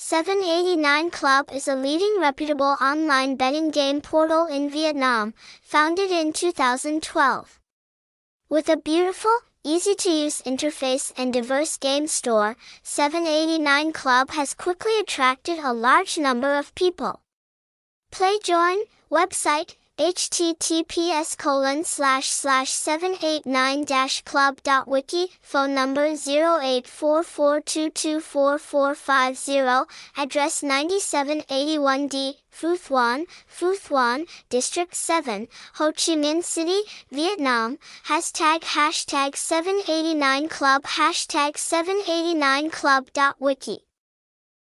789 Club is a leading reputable online betting game portal in Vietnam, founded in 2012. With a beautiful, easy-to-use interface and diverse game store, 789 Club has quickly attracted a large number of people. Play join, website, https colon slash slash 789 dash club dot wiki phone number 0844224450 address 9781d Phu Thuan, Phu Thuan, District 7, Ho Chi Minh City, Vietnam, hashtag hashtag 789 club hashtag 789 club dot wiki